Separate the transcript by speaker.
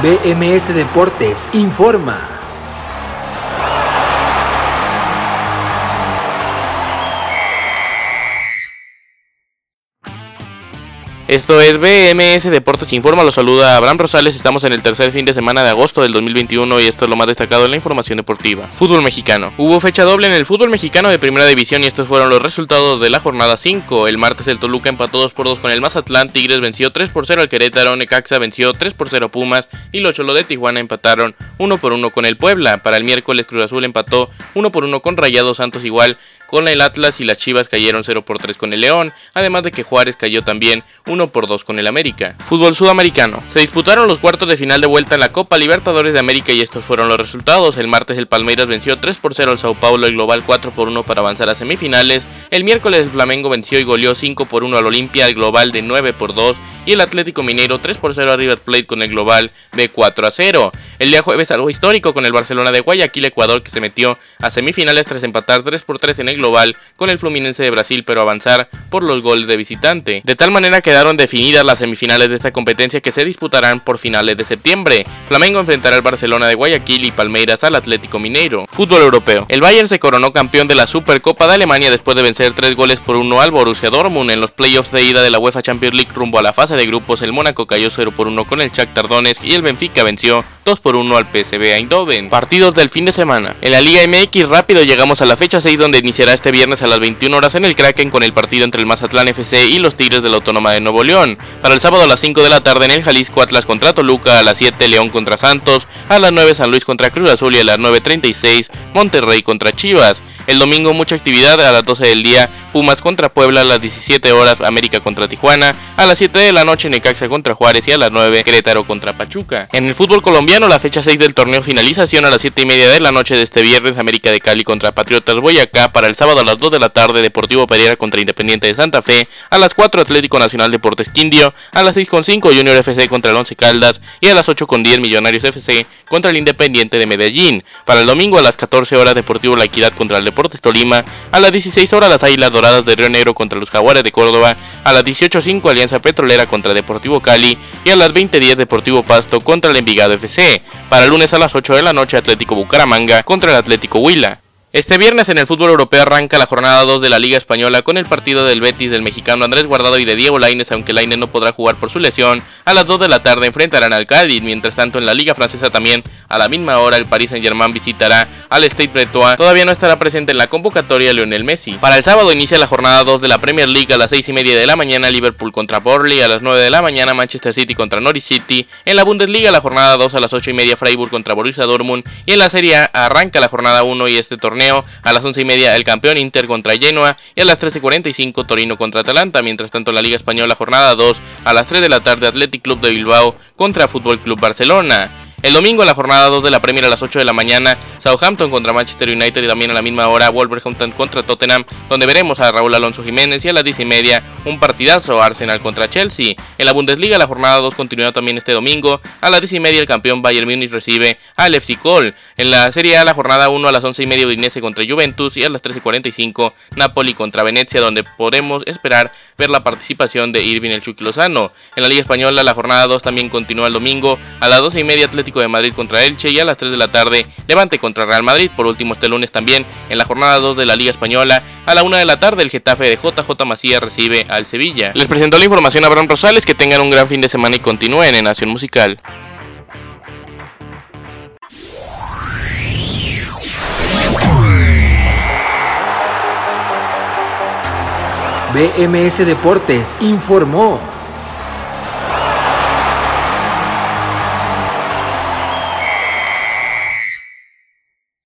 Speaker 1: BMS Deportes informa.
Speaker 2: Esto es BMS Deportes Informa, lo saluda Abraham Rosales, estamos en el tercer fin de semana de agosto del 2021 y esto es lo más destacado en la información deportiva. Fútbol mexicano. Hubo fecha doble en el fútbol mexicano de primera división y estos fueron los resultados de la jornada 5. El martes el Toluca empató 2 por 2 con el Mazatlán, Tigres venció 3 por 0 al Querétaro, Necaxa venció 3 por 0 Pumas y los Cholo de Tijuana empataron 1 por 1 con el Puebla. Para el miércoles Cruz Azul empató 1 por 1 con Rayados Santos igual con el Atlas y las Chivas cayeron 0 por 3 con el León, además de que Juárez cayó también 1 por 2 con el América. Fútbol sudamericano. Se disputaron los cuartos de final de vuelta en la Copa Libertadores de América y estos fueron los resultados. El martes el Palmeiras venció 3 por 0 al Sao Paulo y Global 4 por 1 para avanzar a semifinales. El miércoles el Flamengo venció y goleó 5 por 1 al Olimpia, el Global de 9 por 2 y el Atlético Mineiro 3 por 0 a River Plate con el Global de 4 a 0. El día jueves algo histórico con el Barcelona de Guayaquil, Ecuador que se metió a semifinales tras empatar 3 por 3 en el global con el Fluminense de Brasil, pero avanzar por los goles de visitante. De tal manera quedaron definidas las semifinales de esta competencia que se disputarán por finales de septiembre. Flamengo enfrentará al Barcelona de Guayaquil y Palmeiras al Atlético Mineiro. Fútbol europeo. El Bayern se coronó campeón de la Supercopa de Alemania después de vencer 3 goles por 1 al Borussia Dortmund en los playoffs de ida de la UEFA Champions League rumbo a la fase de grupos. El Mónaco cayó 0 por 1 con el Shakhtar Donetsk y el Benfica venció 2 por 1 al PSV Eindhoven. Partidos del fin de semana. En la Liga MX rápido llegamos a la fecha 6 donde iniciará este viernes a las 21 horas en el Kraken con el partido entre el Mazatlán FC y los Tigres de la Autónoma de Nuevo León. Para el sábado a las 5 de la tarde en el Jalisco Atlas contra Toluca, a las 7 León contra Santos, a las 9 San Luis contra Cruz Azul y a las 9.36 Monterrey contra Chivas. El domingo mucha actividad. A las 12 del día, Pumas contra Puebla. A las 17 horas, América contra Tijuana, a las 7 de la noche Necaxa contra Juárez. Y a las 9 Querétaro contra Pachuca. En el fútbol colombiano la fecha 6 del torneo finalización. A las 7 y media de la noche de este viernes, América de Cali contra Patriotas Boyacá, para el sábado a las 2 de la tarde Deportivo Pereira contra Independiente de Santa Fe, a las 4 Atlético Nacional Deportes Quindio, a las 6.5 Junior FC contra el Once Caldas. Y a las 8.10 Millonarios FC contra el Independiente de Medellín. Para el domingo a las 14 horas Deportivo La Equidad contra el Deportes Tolima, a las 16 horas las Águilas Doradas de Río Negro contra los Jaguares de Córdoba, a las 18.05 Alianza Petrolera contra Deportivo Cali y a las 20.10 Deportivo Pasto contra el Envigado FC. Para el lunes a las 8 de la noche Atlético Bucaramanga contra el Atlético Huila. Este viernes en el fútbol europeo arranca la jornada 2 de la Liga Española con el partido del Betis del mexicano Andrés Guardado y de Diego Lainez, aunque Lainez no podrá jugar por su lesión. A las 2 de la tarde enfrentarán al Cádiz, mientras tanto en la Liga Francesa también a la misma hora el Paris Saint-Germain visitará al Stade Bretois. Todavía no estará presente en la convocatoria Lionel Messi. Para el sábado inicia la jornada 2 de la Premier League a las 6 y media de la mañana Liverpool contra Burnley, a las 9 de la mañana Manchester City contra Norwich City. En la Bundesliga la jornada 2 a las 8 y media Freiburg contra Borussia Dortmund y en la Serie A arranca la jornada 1 y este torneo a las 11 y media el campeón Inter contra Genoa y a las 13.45 Torino contra Atalanta. Mientras tanto, la Liga Española, jornada 2 a las 3 de la tarde, Athletic Club de Bilbao contra Fútbol Club Barcelona. El domingo en la jornada 2 de la Premier a las 8 de la mañana, Southampton contra Manchester United y también a la misma hora Wolverhampton contra Tottenham, donde veremos a Raúl Alonso Jiménez y a las 10 y media un partidazo Arsenal contra Chelsea. En la Bundesliga la jornada 2 continúa también este domingo, a las 10 y media el campeón Bayern Múnich recibe al FC Col. En la Serie A la jornada 1 a las 11 y media Udinese contra Juventus y a las 13 y 45 Napoli contra Venecia, donde podemos esperar ver la participación de Irving el Chucky Lozano. En la Liga Española la jornada 2 también continúa el domingo, a las 12 y media De Madrid contra Elche y a las 3 de la tarde Levante contra Real Madrid. Por último este lunes también en la jornada 2 de la Liga Española a la 1 de la tarde el Getafe de JJ Macías recibe al Sevilla. Les presentó la información a Abraham Rosales, que tengan un gran fin de semana y continúen en Nación Musical.
Speaker 1: BMS Deportes informó.